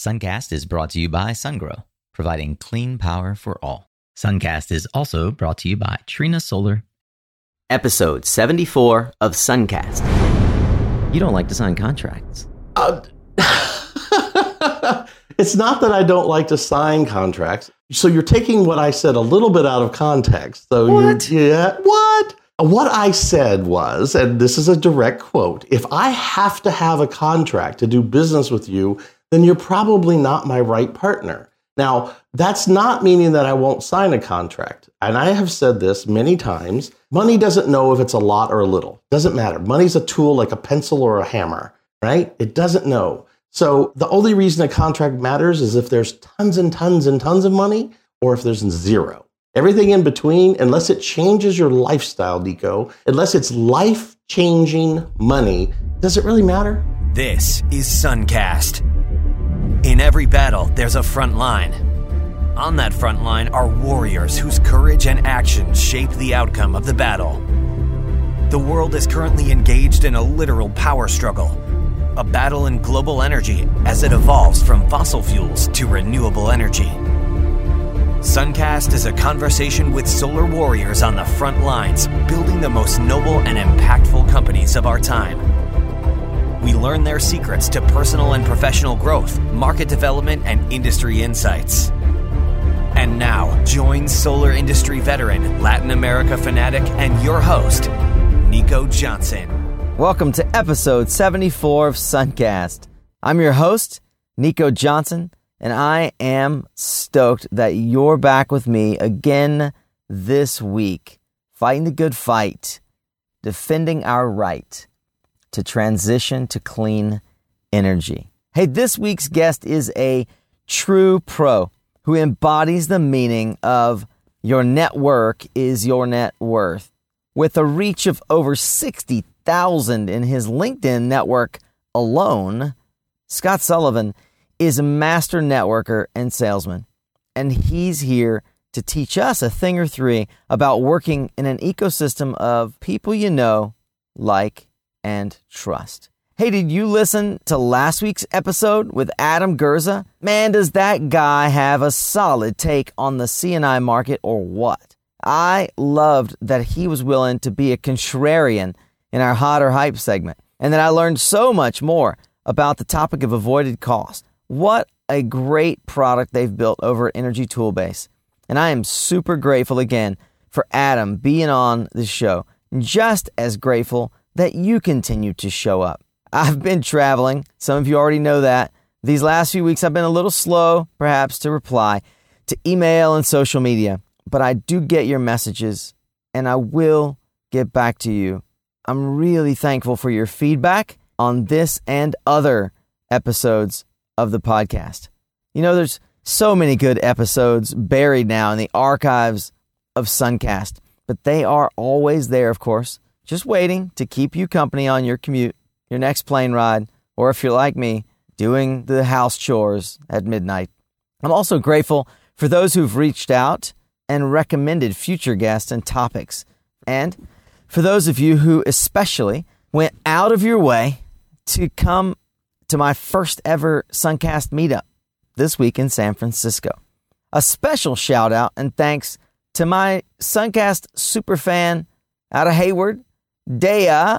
Suncast is brought to you by SunGrow, providing clean power for all. Suncast is also brought to you by Trina Solar. Episode 74 of Suncast. You don't like to sign contracts. Uh, it's not that I don't like to sign contracts. So you're taking what I said a little bit out of context. So What? You, yeah, what? What I said was, and this is a direct quote: "If I have to have a contract to do business with you, then you're probably not my right partner." Now, that's not meaning that I won't sign a contract. And I have said this many times. Money doesn't know if it's a lot or a little. Doesn't matter. Money's a tool like a pencil or a hammer, right? It doesn't know. So the only reason a contract matters is if there's tons and tons and tons of money or if there's zero. Everything in between, unless it changes your lifestyle, Nico, unless it's life changing money, does it really matter? This is Suncast. In every battle, there's a front line. On that front line are warriors whose courage and action shape the outcome of the battle. The world is currently engaged in a literal power struggle, a battle in global energy as it evolves from fossil fuels to renewable energy. Suncast is a conversation with solar warriors on the front lines, building the most noble and impactful companies of our time. We learn their secrets to personal and professional growth, market development, and industry insights. And now, join solar industry veteran, Latin America fanatic, and your host, Nico Johnson. Welcome to episode 74 of Suncast. I'm your host, Nico Johnson, and I am stoked that you're back with me again this week, fighting the good fight, defending our right to transition to clean energy. Hey, this week's guest is a true pro who embodies the meaning of your network is your net worth. With a reach of over 60,000 in his LinkedIn network alone, Scott Sullivan is a master networker and salesman, and he's here to teach us a thing or three about working in an ecosystem of people you know, like, and trust. Hey, did you listen to last week's episode with Adam Gerza? Man, does that guy have a solid take on the C&I market or what? I loved that he was willing to be a contrarian in our hot or hype segment, and that I learned so much more about the topic of avoided cost. What a great product they've built over at Energy Toolbase. And I am super grateful again for Adam being on the show. Just as grateful that you continue to show up. I've been traveling. Some of you already know that. These last few weeks, I've been a little slow, perhaps, to reply to email and social media, but I do get your messages and I will get back to you. I'm really thankful for your feedback on this and other episodes of the podcast. You know, there's so many good episodes buried now in the archives of Suncast, but they are always there, of course, just waiting to keep you company on your commute, your next plane ride, or if you're like me, doing the house chores at midnight. I'm also grateful for those who've reached out and recommended future guests and topics. And for those of you who especially went out of your way to come to my first ever Suncast meetup this week in San Francisco. A special shout out and thanks to my Suncast superfan out of Hayward, Dea,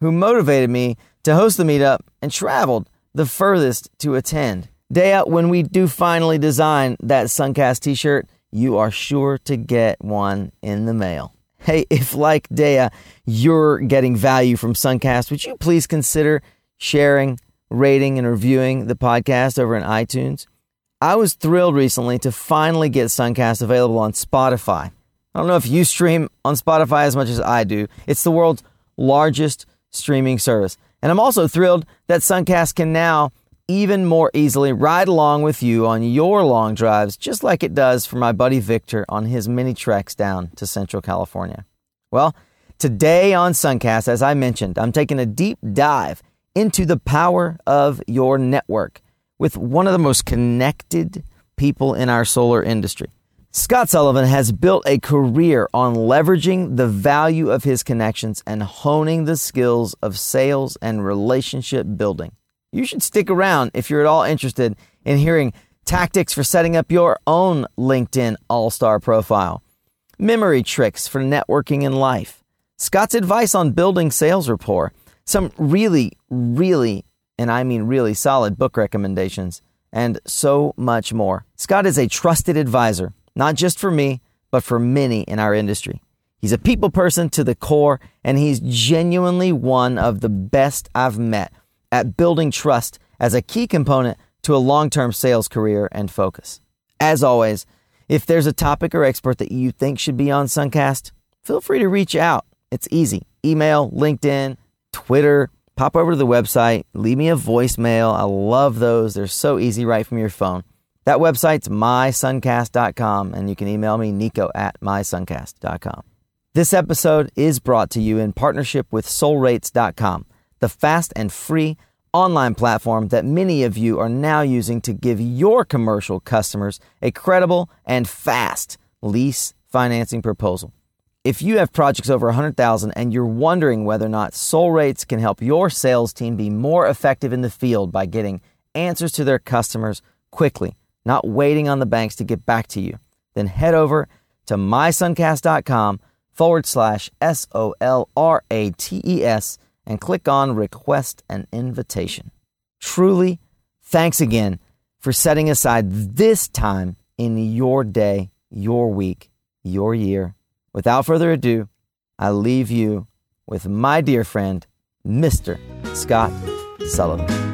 who motivated me to host the meetup and traveled the furthest to attend. Dea, when we do finally design that Suncast t shirt, you are sure to get one in the mail. Hey, if like Dea, you're getting value from Suncast, would you please consider sharing, rating, and reviewing the podcast over in iTunes? I was thrilled recently to finally get Suncast available on Spotify. I don't know if you stream on Spotify as much as I do. It's the world's largest streaming service. And I'm also thrilled that Suncast can now even more easily ride along with you on your long drives, just like it does for my buddy Victor on his mini treks down to Central California. Well, today on Suncast, as I mentioned, I'm taking a deep dive into the power of your network with one of the most connected people in our solar industry. Scott Sullivan has built a career on leveraging the value of his connections and honing the skills of sales and relationship building. You should stick around if you're at all interested in hearing tactics for setting up your own LinkedIn All Star profile, memory tricks for networking in life, Scott's advice on building sales rapport, some really, really, and I mean really solid book recommendations, and so much more. Scott is a trusted advisor, not just for me, but for many in our industry. He's a people person to the core, and he's genuinely one of the best I've met at building trust as a key component to a long term sales career and focus. As always, if there's a topic or expert that you think should be on Suncast, feel free to reach out. It's easy email, LinkedIn, Twitter. Pop over to the website, leave me a voicemail. I love those. They're so easy right from your phone. That website's mysuncast.com, and you can email me, nico at mysuncast.com. This episode is brought to you in partnership with solrates.com, the fast and free online platform that many of you are now using to give your commercial customers a credible and fast lease financing proposal. If you have projects over 100,000 and you're wondering whether or not SolRates can help your sales team be more effective in the field by getting answers to their customers quickly, not waiting on the banks to get back to you, then head over to mysuncast.com forward slash S O L R A T E S and click on Request an Invitation. Truly, thanks again for setting aside this time in your day, your week, your year. Without further ado, I leave you with my dear friend, Mr. Scott Sullivan.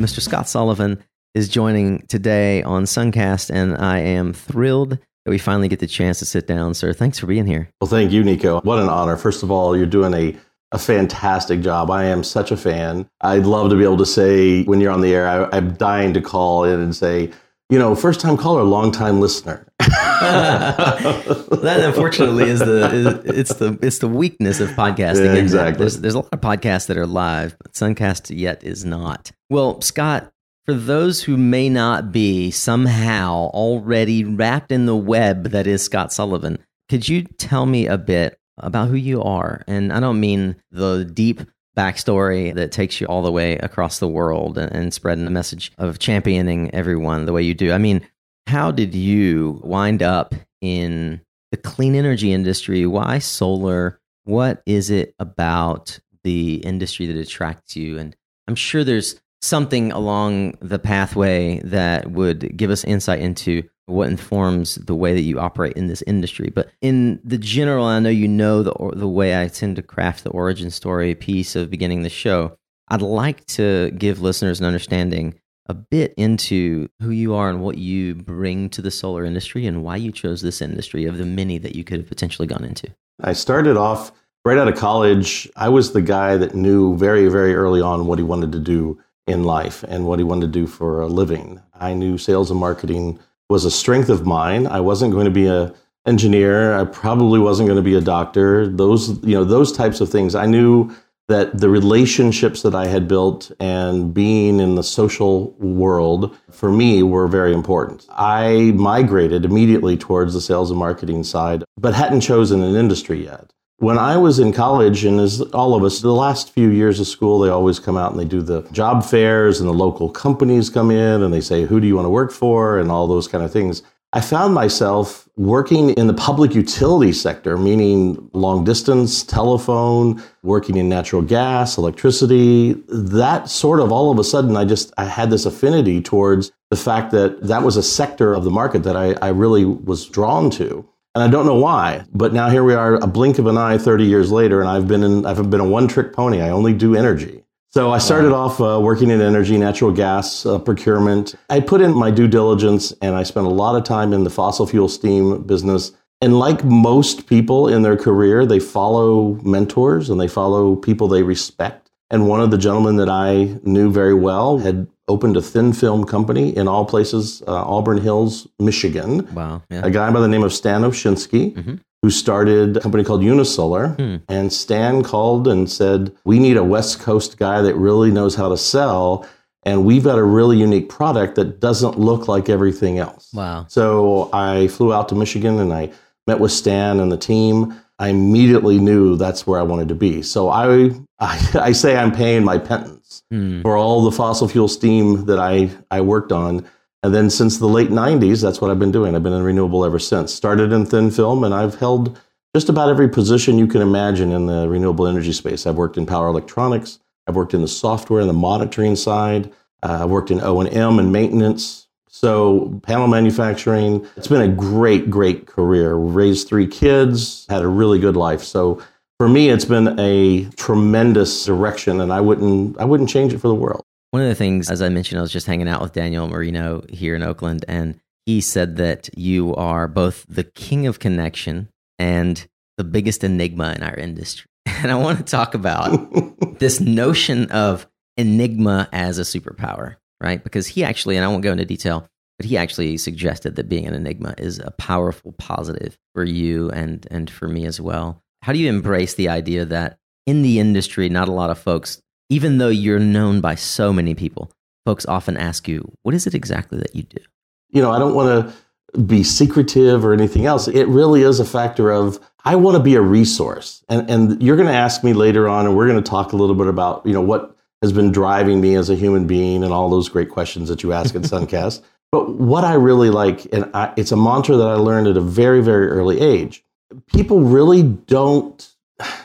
Mr. Scott Sullivan is joining today on Suncast, and I am thrilled that we finally get the chance to sit down, sir. Thanks for being here. Well, thank you, Nico. What an honor. First of all, you're doing a a fantastic job. I am such a fan. I'd love to be able to say when you're on the air, I, am dying to call in and say, you know, first time caller, long time listener. that unfortunately is the is, it's the it's the weakness of podcasting. Yeah, exactly. There's, there's a lot of podcasts that are live, but Suncast yet is not. Well, Scott, for those who may not be somehow already wrapped in the web that is Scott Sullivan, could you tell me a bit about who you are? And I don't mean the deep backstory that takes you all the way across the world and, and spreading the message of championing everyone the way you do. I mean, how did you wind up in the clean energy industry? Why solar? What is it about the industry that attracts you? And I'm sure there's something along the pathway that would give us insight into what informs the way that you operate in this industry. But in the general, I know you know the the way I tend to craft the origin story piece of beginning the show. I'd like to give listeners an understanding a bit into who you are and what you bring to the solar industry and why you chose this industry of the many that you could have potentially gone into. I started off right out of college. I was the guy that knew very, very early on what he wanted to do in life and what he wanted to do for a living. I knew sales and marketing was a strength of mine. I wasn't going to be a engineer. I probably wasn't going to be a doctor. Those, you know, those types of things. I knew that the relationships that I had built and being in the social world for me were very important. I migrated immediately towards the sales and marketing side, but hadn't chosen an industry yet. When I was in college, and as all of us, the last few years of school, they always come out and they do the job fairs, and the local companies come in and they say, Who do you want to work for? and all those kind of things. I found myself working in the public utility sector, meaning long distance, telephone, working in natural gas, electricity. That sort of all of a sudden, I just I had this affinity towards the fact that that was a sector of the market that I, I really was drawn to. And I don't know why, but now here we are, a blink of an eye 30 years later, and I've been in, I've been a one trick pony. I only do energy. So I started off uh, working in energy, natural gas uh, procurement. I put in my due diligence and I spent a lot of time in the fossil fuel steam business. And like most people in their career, they follow mentors and they follow people they respect. And one of the gentlemen that I knew very well had opened a thin film company in all places, uh, Auburn Hills, Michigan. Wow. Yeah. A guy by the name of Stan Ovshinsky, mm-hmm. who started a company called Unisolar. Hmm. And Stan called and said, We need a West Coast guy that really knows how to sell. And we've got a really unique product that doesn't look like everything else. Wow. So I flew out to Michigan and I met with Stan and the team. I immediately knew that's where I wanted to be. So I, I, I say I'm paying my penance Hmm. for all the fossil fuel steam that I, I worked on. And then since the late 90s, that's what I've been doing. I've been in renewable ever since. Started in thin film, and I've held just about every position you can imagine in the renewable energy space. I've worked in power electronics. I've worked in the software and the monitoring side. Uh, I've worked in O and M and maintenance. So panel manufacturing. It's been a great, great career. Raised three kids, had a really good life. So for me, it's been a tremendous direction, and I wouldn't, I wouldn't change it for the world. One of the things, as I mentioned, I was just hanging out with Daniel Marino here in Oakland, and he said that you are both the king of connection and the biggest enigma in our industry. And I want to talk about this notion of enigma as a superpower, right? Because he actually, and I won't go into detail, but he actually suggested that being an enigma is a powerful positive for you and and for me as well. How do you embrace the idea that in the industry, not a lot of folks, even though you're known by so many people, folks often ask you, "What is it exactly that you do?" you know, I don't want to be secretive or anything else. It really is a factor of I want to be a resource. And and you're going to ask me later on and we're going to talk a little bit about, you know, what has been driving me as a human being and all those great questions that you ask at Suncast. But what I really like and I, it's a mantra that I learned at a very very early age. People really don't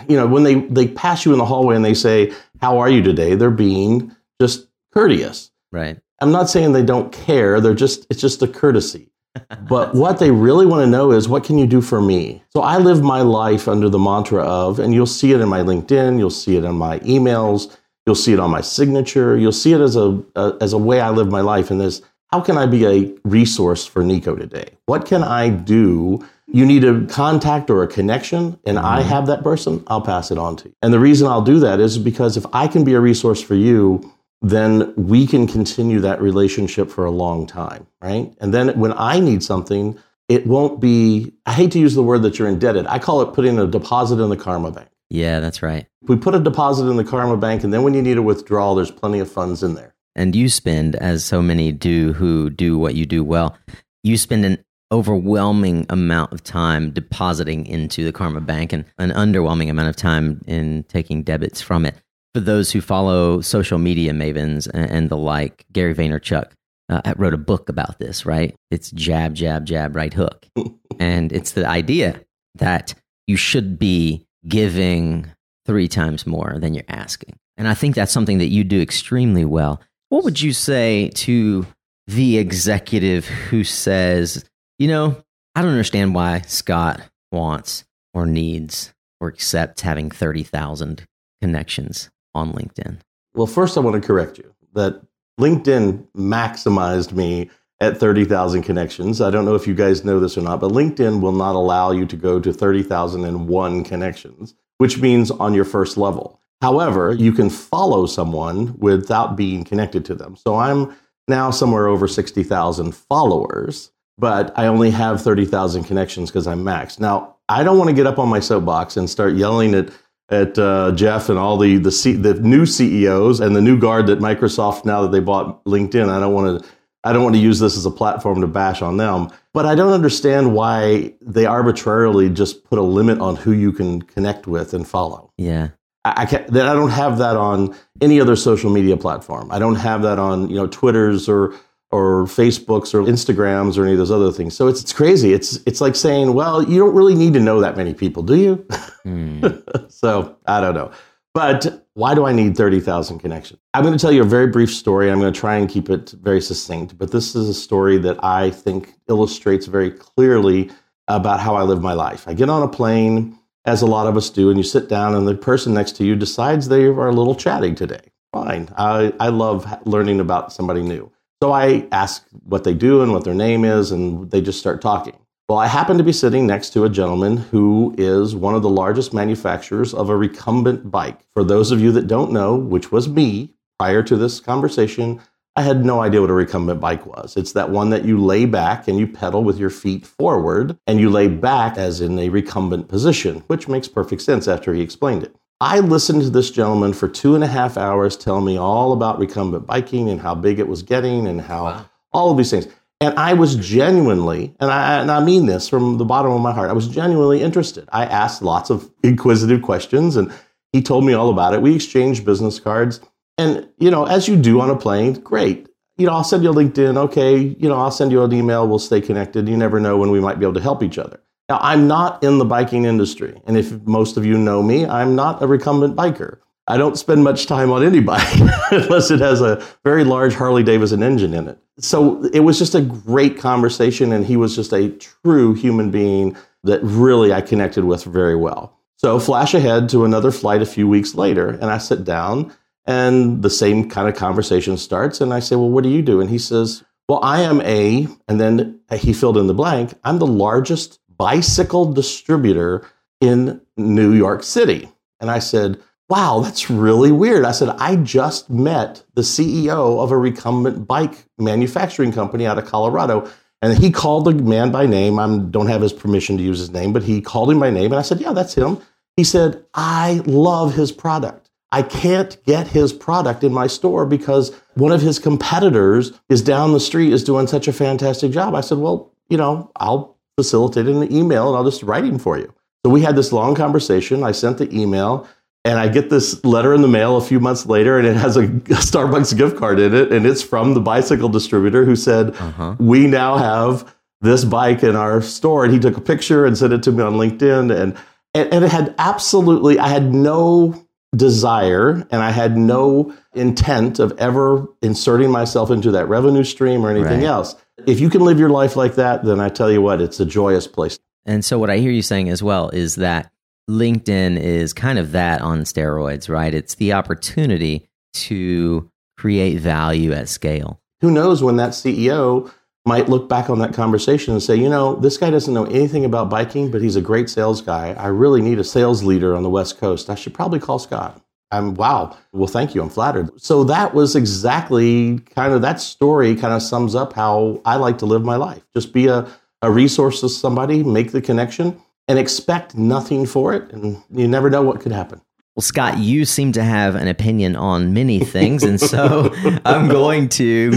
you know, when they they pass you in the hallway and they say, "How are you today?" they're being just courteous. Right. I'm not saying they don't care. They're just it's just a courtesy. But what they really want to know is what can you do for me? So I live my life under the mantra of, and you'll see it in my LinkedIn, you'll see it in my emails, you'll see it on my signature, you'll see it as a, a as a way I live my life. And this, how can I be a resource for Nico today? What can I do? You need a contact or a connection, and I mm-hmm. have that person, I'll pass it on to you. And the reason I'll do that is because if I can be a resource for you, then we can continue that relationship for a long time, right? And then when I need something, it won't be, I hate to use the word that you're indebted. I call it putting a deposit in the karma bank. Yeah, that's right. We put a deposit in the karma bank, and then when you need a withdrawal, there's plenty of funds in there. And you spend, as so many do who do what you do well, you spend an overwhelming amount of time depositing into the Karma Bank and an underwhelming amount of time in taking debits from it. For those who follow social media mavens and, and the like, Gary Vaynerchuk uh, wrote a book about this, right? It's jab, jab, jab, right hook. and it's the idea that you should be giving three times more than you're asking. And I think that's something that you do extremely well. What would you say to the executive who says, you know, I don't understand why Scott wants or needs or accepts having 30,000 connections on LinkedIn? Well, first, I want to correct you that LinkedIn maximized me at 30,000 connections. I don't know if you guys know this or not, but LinkedIn will not allow you to go to 30,001 connections, which means on your first level. However, you can follow someone without being connected to them. So I'm now somewhere over 60,000 followers, but I only have 30,000 connections because I'm maxed. Now, I don't want to get up on my soapbox and start yelling at at uh, Jeff and all the the, C, the new CEOs and the new guard that Microsoft now that they bought LinkedIn. I don't want to I don't want to use this as a platform to bash on them, but I don't understand why they arbitrarily just put a limit on who you can connect with and follow. Yeah. I, I can't, that I don't have that on any other social media platform. I don't have that on you know Twitters or or Facebooks or Instagrams or any of those other things. So it's, it's crazy. It's it's like saying, well, you don't really need to know that many people, do you? Hmm. so I don't know. But why do I need 30,000 connections? I'm going to tell you a very brief story. I'm going to try and keep it very succinct, but this is a story that I think illustrates very clearly about how I live my life. I get on a plane, as a lot of us do, and you sit down, and the person next to you decides they are a little chatty today. Fine. I, I love learning about somebody new. So I ask what they do and what their name is, and they just start talking. Well, I happen to be sitting next to a gentleman who is one of the largest manufacturers of a recumbent bike. For those of you that don't know, which was me prior to this conversation, I had no idea what a recumbent bike was. It's that one that you lay back and you pedal with your feet forward, and you lay back as in a recumbent position, which makes perfect sense after he explained it. I listened to this gentleman for two and a half hours tell me all about recumbent biking and how big it was getting and how all of these things. And I was genuinely, and I, and I mean this from the bottom of my heart, I was genuinely interested. I asked lots of inquisitive questions and he told me all about it. We exchanged business cards. And, you know, as you do on a plane, great. You know, I'll send you a LinkedIn. Okay. You know, I'll send you an email. We'll stay connected. You never know when we might be able to help each other. Now, I'm not in the biking industry. And if most of you know me, I'm not a recumbent biker. I don't spend much time on any bike unless it has a very large Harley Davidson engine in it. So it was just a great conversation, and he was just a true human being that really I connected with very well. So flash ahead to another flight a few weeks later, and I sit down, and the same kind of conversation starts. And I say, Well, what do you do? And he says, Well, I am a, and then he filled in the blank, I'm the largest bicycle distributor in New York City. And I said, wow, that's really weird. I said, I just met the CEO of a recumbent bike manufacturing company out of Colorado. And he called the man by name. I don't have his permission to use his name, but he called him by name. And I said, yeah, that's him. He said, I love his product. I can't get his product in my store because one of his competitors is down the street is doing such a fantastic job. I said, well, you know, I'll facilitate an email and I'll just write him for you. So we had this long conversation. I sent the email and I get this letter in the mail a few months later, and it has a, Starbucks gift card in it, and it's from the bicycle distributor who said, uh-huh. "We now have this bike in our store." And he took a picture and sent it to me on LinkedIn, and and, and it had absolutely, I had no desire and I had no intent of ever inserting myself into that revenue stream or anything right. else. If you can live your life like that, then I tell you what, it's a joyous place. And so, what I hear you saying as well is that LinkedIn is kind of that on steroids, right? It's the opportunity to create value at scale. Who knows when that CEO might look back on that conversation and say, you know, this guy doesn't know anything about biking, but he's a great sales guy. I really need a sales leader on the West Coast. I should probably call Scott. I'm wow. Well, thank you. I'm flattered. So that was exactly kind of that story kind of sums up how I like to live my life. Just be a, a resource to somebody, make the connection, and expect nothing for it. And you never know what could happen. Well, Scott, you seem to have an opinion on many things. And so I'm going to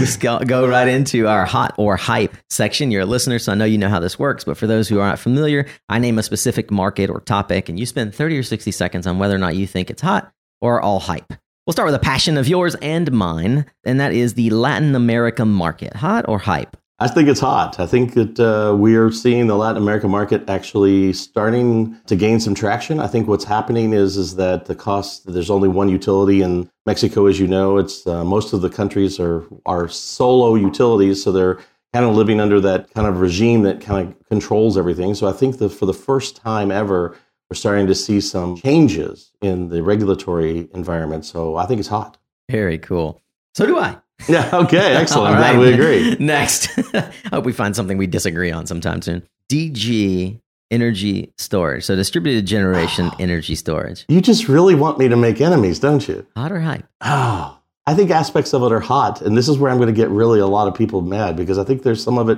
go right into our hot or hype section. You're a listener, so I know you know how this works. But for those who aren't familiar, I name a specific market or topic, and you spend 30 or 60 seconds on whether or not you think it's hot or all hype. We'll start with a passion of yours and mine, and that is the Latin America market. Hot or hype? I think it's hot. I think that uh, we are seeing the Latin American market actually starting to gain some traction. I think what's happening is is that the cost. There's only one utility in Mexico, as you know. It's uh, most of the countries are are solo utilities, so they're kind of living under that kind of regime that kind of controls everything. So I think that for the first time ever, we're starting to see some changes in the regulatory environment. So I think it's hot. Very cool. So do I. Yeah. Okay. Excellent. I'm glad we agree. Next, I hope we find something we disagree on sometime soon. DG energy storage. So distributed generation energy storage. You just really want me to make enemies, don't you? Hot or hype? Oh, I think aspects of it are hot, and this is where I'm going to get really a lot of people mad because I think there's some of it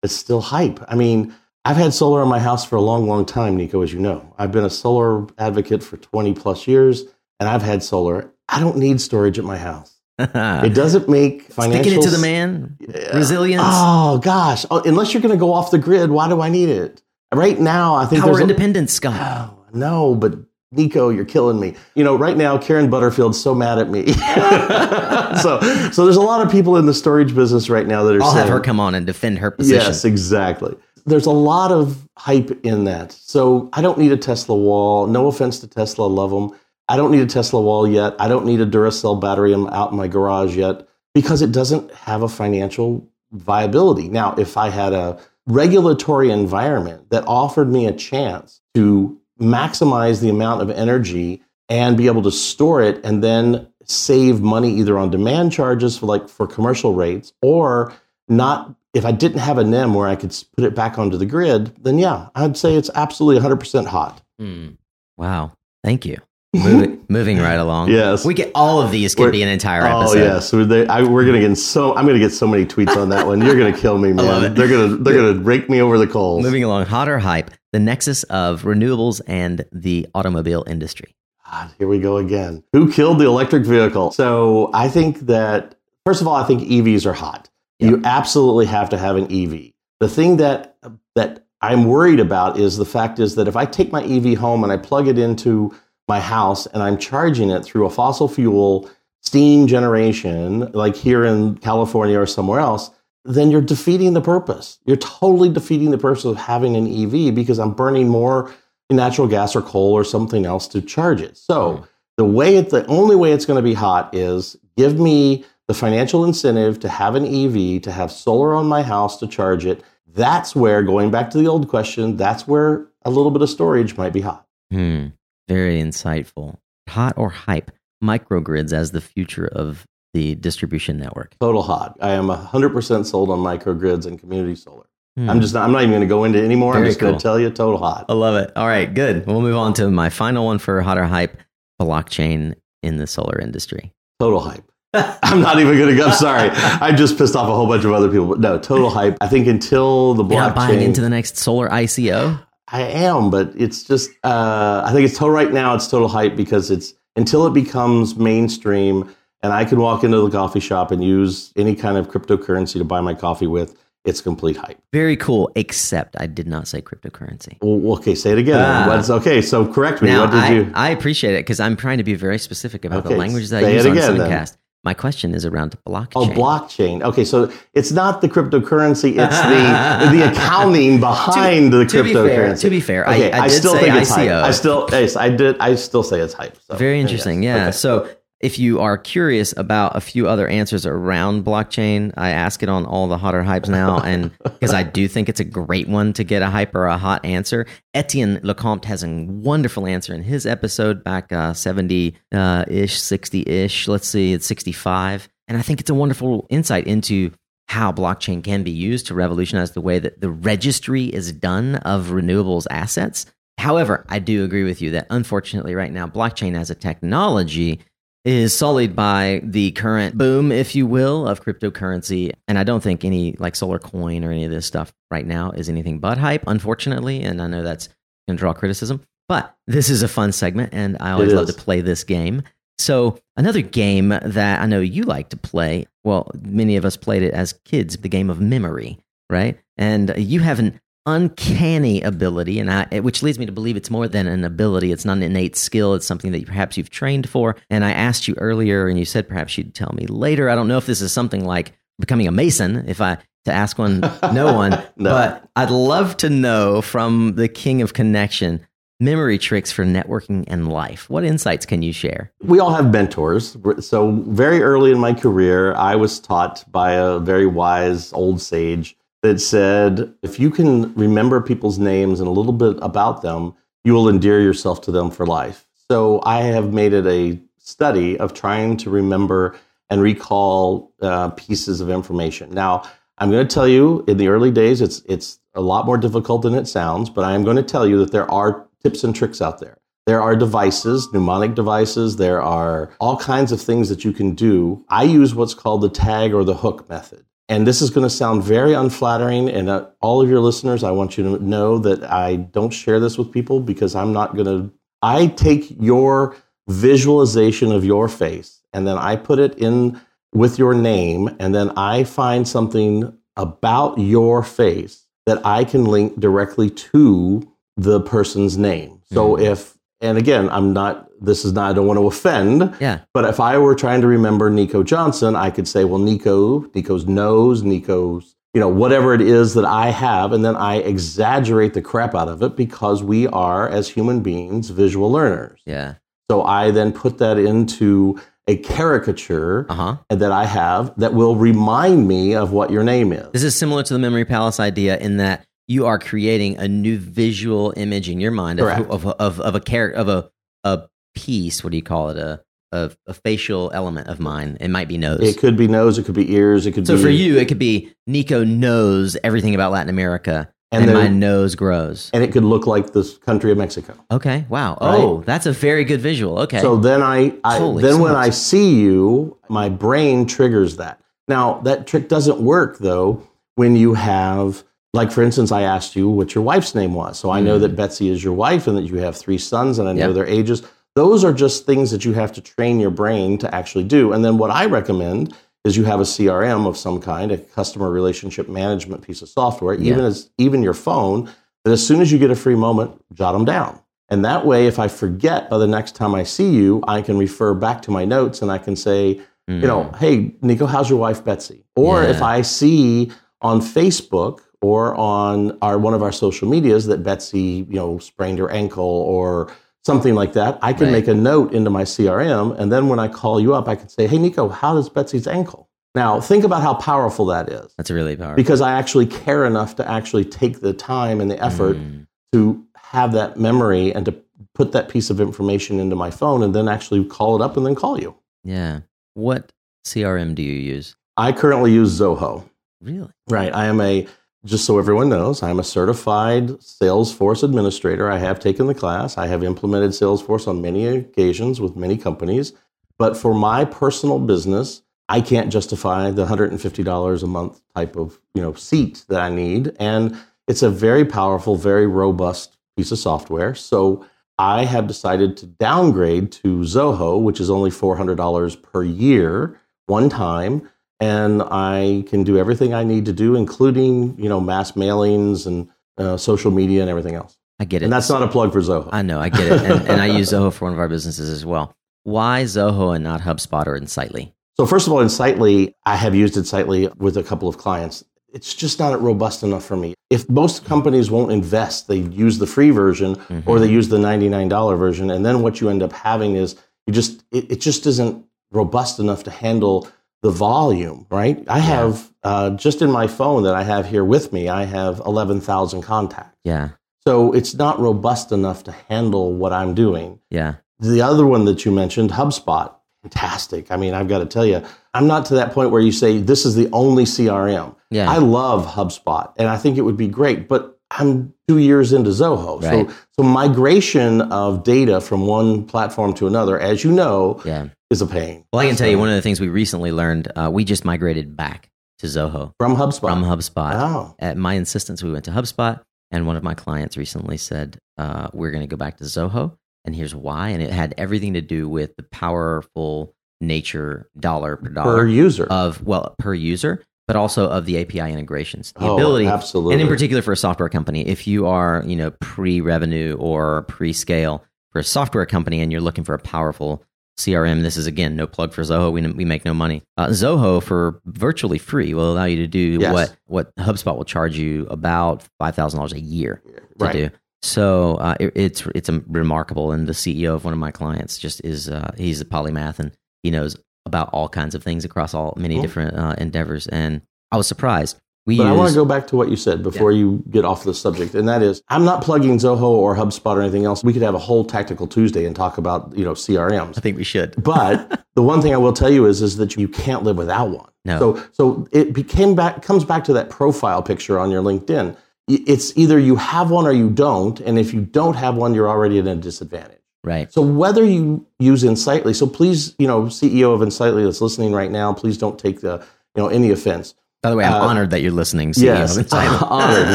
that's still hype. I mean, I've had solar in my house for a long, long time, Nico, as you know. I've been a solar advocate for 20 plus years, and I've had solar. I don't need storage at my house. it doesn't make financial. Sticking it to the man. Resilience. Oh gosh! Oh, unless you're going to go off the grid, why do I need it? Right now, I think power independence, Scott. Oh, no, but Nico, you're killing me. You know, right now, Karen Butterfield's so mad at me. so, so there's a lot of people in the storage business right now that are. I'll saying, have her come on and defend her position. Yes, exactly. There's a lot of hype in that. So I don't need a Tesla wall. No offense to Tesla, love them. I don't need a Tesla wall yet. I don't need a Duracell battery out in my garage yet because it doesn't have a financial viability. Now, if I had a regulatory environment that offered me a chance to maximize the amount of energy and be able to store it and then save money either on demand charges for like for commercial rates or not if I didn't have a NEM where I could put it back onto the grid, then yeah, I'd say it's absolutely 100% hot. Mm. Wow. Thank you. Moving, moving right along. Yes, we get all of these could we're, be an entire oh, episode. Oh yes, we're, they, I, we're gonna get so. I'm gonna get so many tweets on that one. You're gonna kill me, man. They're gonna they're gonna rake me over the coals. Moving along, hot or hype: the nexus of renewables and the automobile industry. God, here we go again. Who killed the electric vehicle? So I think that first of all, I think EVs are hot. You absolutely have to have an EV. The thing that that I'm worried about is the fact is that if I take my EV home and I plug it into my house and I'm charging it through a fossil fuel steam generation, like here in California or somewhere else, then you're defeating the purpose. You're totally defeating the purpose of having an EV because I'm burning more natural gas or coal or something else to charge it. So mm. the way it, the only way it's going to be hot is give me the financial incentive to have an EV, to have solar on my house to charge it. That's where, going back to the old question, that's where a little bit of storage might be hot. Hmm. Very insightful. Hot or hype? Microgrids as the future of the distribution network. Total hot. I am 100% sold on microgrids and community solar. Hmm. I'm just not, I'm not even going to go into it anymore. Very I'm just cool. going to tell you total hot. I love it. All right, good. We'll move on to my final one for hot or hype blockchain in the solar industry. Total hype. I'm not even going to go. I'm sorry. I just pissed off a whole bunch of other people. But no, total hype. I think until the blockchain. You're not buying into the next solar ICO? I am, but it's just, uh, I think it's total right now. It's total hype because it's until it becomes mainstream and I can walk into the coffee shop and use any kind of cryptocurrency to buy my coffee with. It's complete hype. Very cool, except I did not say cryptocurrency. Well, okay, say it again. Ah. Okay, so correct me. Now, what did I, you? I appreciate it because I'm trying to be very specific about okay, the language that I use on Suncast. My question is around blockchain. Oh, blockchain. Okay, so it's not the cryptocurrency; it's the the accounting behind to, the to cryptocurrency. Be to be fair, okay, I, I, I still think it's ICO. hype. I still, I did, I still say it's hype. So, Very interesting. Yes. Yeah. Okay. So if you are curious about a few other answers around blockchain, I ask it on all the hot or hypes now, and because I do think it's a great one to get a hype or a hot answer. Etienne Lecomte has a wonderful answer in his episode back uh, 70 uh, ish, 60 ish. Let's see, it's 65. And I think it's a wonderful insight into how blockchain can be used to revolutionize the way that the registry is done of renewables assets. However, I do agree with you that unfortunately, right now, blockchain as a technology is sullied by the current boom, if you will, of cryptocurrency. And I don't think any like SolarCoin or any of this stuff right now is anything but hype, unfortunately. And I know that's going to draw criticism, but this is a fun segment and I always love to play this game. So, another game that I know you like to play, well, many of us played it as kids, the game of memory, right? And you have an uncanny ability, and I, which leads me to believe it's more than an ability. It's not an innate skill. It's something that perhaps you've trained for. And I asked you earlier, and you said perhaps you'd tell me later. I don't know if this is something like becoming a mason. If I to ask one, no one, no. but I'd love to know from the king of connection. Memory tricks for networking and life. What insights can you share? We all have mentors. So, very early in my career, I was taught by a very wise old sage that said, if you can remember people's names and a little bit about them, you will endear yourself to them for life. So I have made it a study of trying to remember and recall uh, pieces of information. Now, I'm going to tell you, in the early days, it's it's a lot more difficult than it sounds. But I am going to tell you that there are tips and tricks out there. There are devices, mnemonic devices. There are all kinds of things that you can do. I use what's called the tag or the hook method. And this is going to sound very unflattering. And uh, all of your listeners, I want you to know that I don't share this with people because I'm not going to. I take your visualization of your face and then I put it in with your name. And then I find something about your face that I can link directly to the person's name. So mm-hmm. if and again, I'm not, this is not, I don't want to offend. Yeah. But if I were trying to remember Nico Johnson, I could say, well, Nico, Nico's nose, Nico's, you know, whatever it is that I have. And then I exaggerate the crap out of it because we are, as human beings, visual learners. Yeah. So I then put that into a caricature uh-huh. that I have that will remind me of what your name is. This is similar to the memory palace idea in that you are creating a new visual image in your mind of of, of, of a character of a a piece. What do you call it? A, a, a facial element of mine. It might be nose. It could be nose. It could be ears. It could. Be So be, for you, it could be Nico knows everything about Latin America. And, and my nose grows. And it could look like the country of Mexico. Okay. Wow. Right? Oh, that's a very good visual. Okay. So then I, I then when I see you, my brain triggers that. Now that trick doesn't work though when you have like for instance i asked you what your wife's name was so i know mm. that betsy is your wife and that you have three sons and i know yep. their ages those are just things that you have to train your brain to actually do and then what i recommend is you have a CRM of some kind, a customer relationship management piece of software, even as even your phone, that as soon as you get a free moment, jot them down. And that way, if I forget by the next time I see you, I can refer back to my notes and I can say, you know, hey, Nico, how's your wife Betsy? Or Mm. Yeah. if I see on Facebook or on our one of our social medias that Betsy, you know, sprained her ankle or something like that, I can Right. make a note into my CRM, and then when I call you up, I can say, hey, Nico, how is Betsy's ankle? Now, think about how powerful that is, That's really powerful. because I actually care enough to actually take the time and the effort Mm. to have that memory and to put that piece of information into my phone and then actually call it up and then call you. Yeah. What CRM do you use? I currently use Zoho. Really? Right. I am a, just so everyone knows, I'm a certified Salesforce administrator. I have taken the class. I have implemented Salesforce on many occasions with many companies. But for my personal business, I can't justify the $150 a month type of, you know, seat that I need. And it's a very powerful, very robust piece of software. So I have decided to downgrade to Zoho, which is only $400 per year, one time and I can do everything I need to do, including you know mass mailings and uh, social media and everything else. I get it. And that's not a plug for Zoho. I know, I get it. And, and I use Zoho for one of our businesses as well. Why Zoho and not HubSpot or Insightly? so first of all, Insightly, I have used Insightly with a couple of clients. It's just not robust enough for me. If most companies won't invest, they use the free version or they use the $99 version. And then what you end up having is you just, it, it just isn't robust enough to handle the volume, right? I have uh, just in my phone that I have here with me, I have 11,000 contacts. Yeah, So it's not robust enough to handle what I'm doing. yeah, The other one that you mentioned, HubSpot, fantastic. I mean, I've got to tell you, I'm not to that point where you say this is the only CRM. yeah. I love HubSpot and I think it would be great, but I'm two years into Zoho. Right. So, so migration of data from one platform to another, as you know, yeah. Is a pain. Well, I can tell you one of the things we recently learned. Uh, we just migrated back to Zoho from HubSpot. from HubSpot. Wow. At my insistence, we went to HubSpot, and one of my clients recently said, uh, "We're going to go back to Zoho." And here's why. And it had everything to do with the powerful nature, dollar per dollar Per user. of well per user, but also of the API integrations, the Oh, ability, absolutely. and in particular for a software company, if you are you know pre-revenue or pre-scale for a software company and you're looking for a powerful CRM, this is again no plug for Zoho. We we make no money. Uh, Zoho for virtually free will allow you to do Yes. what what HubSpot will charge you about five thousand dollars a year to Right. do. So uh, it, it's it's a remarkable, and the CEO of one of my clients just is uh, he's a polymath and he knows about all kinds of things across all many Cool. different uh, endeavors. And I was surprised. We But I want to go back to what you said before you get off the subject, and that is, I'm not plugging Zoho or HubSpot or anything else. We could have a whole tactical Tuesday and talk about you know CRMs. I think we should. But the one thing I will tell you is, is that you can't live without one. No. So, so it became back comes back to that profile picture on your LinkedIn. It's either you have one or you don't, and if you don't have one, you're already at a disadvantage. Right. So whether you use Insightly, so please, you know, CEO of Insightly that's listening right now, please don't take the, you know, any offense. By the way, I'm Uh, honored that you're listening. CEO Yes, honored.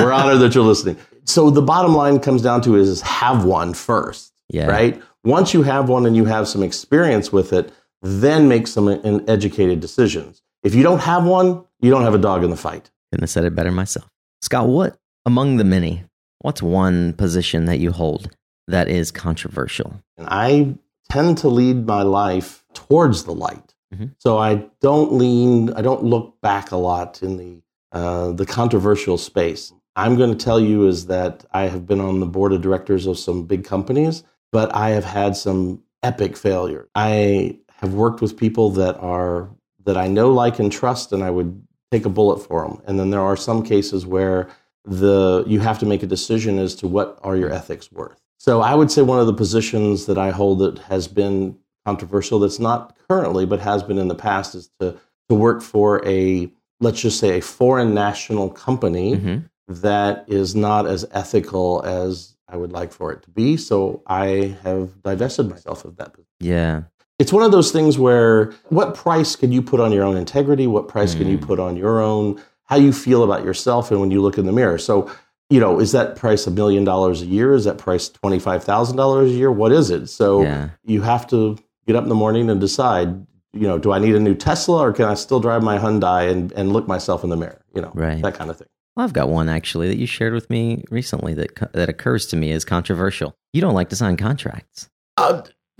We're honored that you're listening. So the bottom line comes down to is have one first, Yeah. right? Once you have one and you have some experience with it, then make some uh, educated decisions. If you don't have one, you don't have a dog in the fight. Couldn't have said it better myself. Scott, what among the many, what's one position that you hold that is controversial? And I tend to lead my life towards the light. Mhm. So I don't lean, I don't look back a lot in the uh, the controversial space. I'm going to tell you is that I have been on the board of directors of some big companies, but I have had some epic failure. I have worked with people that are that I know, like, and trust, and I would take a bullet for them. And then there are some cases where the you have to make a decision as to what are your ethics worth. So I would say one of the positions that I hold that has been controversial that's not currently but has been in the past is to to work for a let's just say a foreign national company Mhm. that is not as ethical as I would like for it to be. So I have divested myself of that. Yeah. It's one of those things where what price can you put on your own integrity? What price can you Mm. put on your own how you feel about yourself and when you look in the mirror? So, you know, is that price a million dollars a year? Is that price $25,000 a year? What is it? So Yeah. you have to get up in the morning and decide you know, do I need a new Tesla or can I still drive my Hyundai and, and look myself in the mirror? You know, Right. that kind of thing. Well, I've got one actually that you shared with me recently that co- that occurs to me as controversial. You don't like to sign contracts. Uh,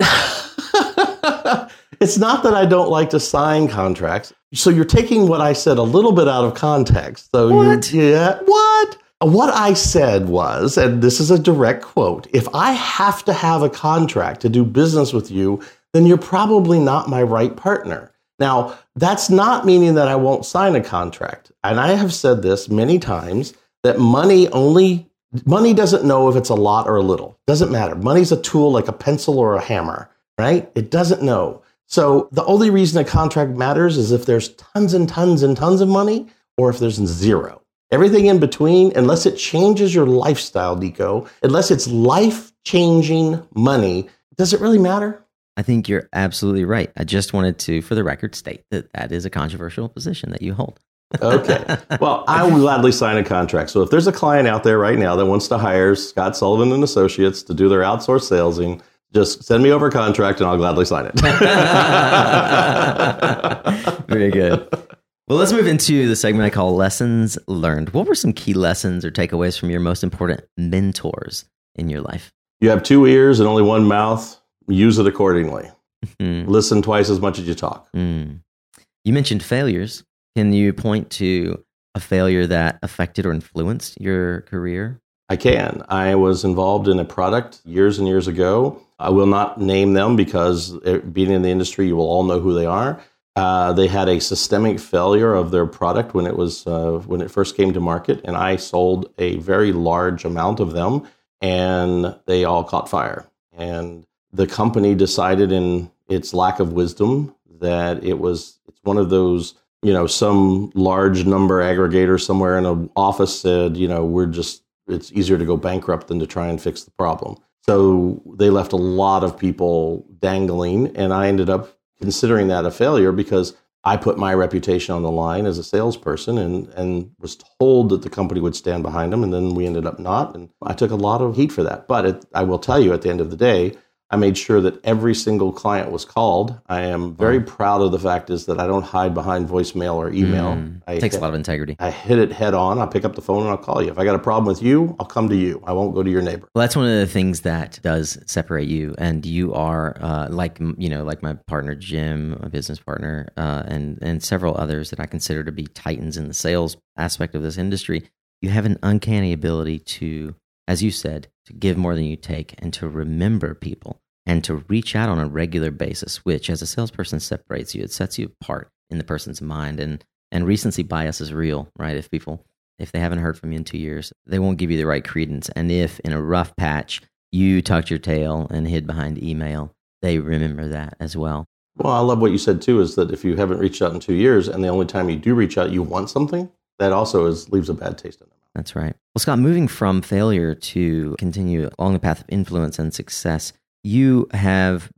it's not that I don't like to sign contracts. So you're taking what I said a little bit out of context. So What? You, yeah, what? What I said was, and this is a direct quote: "If I have to have a contract to do business with you, then you're probably not my right partner." Now, that's not meaning that I won't sign a contract. And I have said this many times that money only money doesn't know if it's a lot or a little. Doesn't matter. Money's a tool like a pencil or a hammer, right? It doesn't know. So the only reason a contract matters is if there's tons and tons and tons of money or if there's zero. Everything in between, unless it changes your lifestyle, Nico, unless it's life changing money, does it really matter? I think you're absolutely right. I just wanted to, for the record, state that that is a controversial position that you hold. Okay. Well, I will gladly sign a contract. So if there's a client out there right now that wants to hire Scott Sullivan and Associates to do their outsourced salesing, just send me over a contract and I'll gladly sign it. Very good. Well, let's move into the segment I call Lessons Learned. What were some key lessons or takeaways from your most important mentors in your life? You have two ears and only one mouth. Use it accordingly. Hmm. Listen twice as much as you talk. Mm. You mentioned failures. Can you point to a failure that affected or influenced your career? I can. I was involved in a product years and years ago. I will not name them because it, being in the industry, you will all know who they are. Uh, they had a systemic failure of their product when it was uh, when it first came to market, and I sold a very large amount of them, and they all caught fire. And the company decided, in its lack of wisdom, that it was it's one of those you know some large number aggregator somewhere in an office said you know we're just it's easier to go bankrupt than to try and fix the problem. So they left a lot of people dangling, and I ended up considering that a failure because I put my reputation on the line as a salesperson and, and was told that the company would stand behind them, and then we ended up not. And I took a lot of heat for that. But it, I will tell you at the end of the day, I made sure that every single client was called. I am very proud of the fact is that I don't hide behind voicemail or email. Mm. I takes a lot of integrity. I hit it head on. I'll pick up the phone and I'll call you. If I got a problem with you, I'll come to you. I won't go to your neighbor. Well, that's one of the things that does separate you, and you are uh, like you know, like my partner Jim, my business partner, uh, and and several others that I consider to be titans in the sales aspect of this industry. You have an uncanny ability to, as you said, to give more than you take, and to remember people, and to reach out on a regular basis. Which, as a salesperson, separates you. It sets you apart in the person's mind, and and recency bias is real, right? If people if they haven't heard from you in two years, they won't give you the right credence. And if in a rough patch you tucked your tail and hid behind email, they remember that as well. Well, I love what you said too. Is that if you haven't reached out in two years, and the only time you do reach out, you want something, that also is leaves a bad taste in them. That's right. Well, Scott, moving from failure to continue along the path of influence and success, you have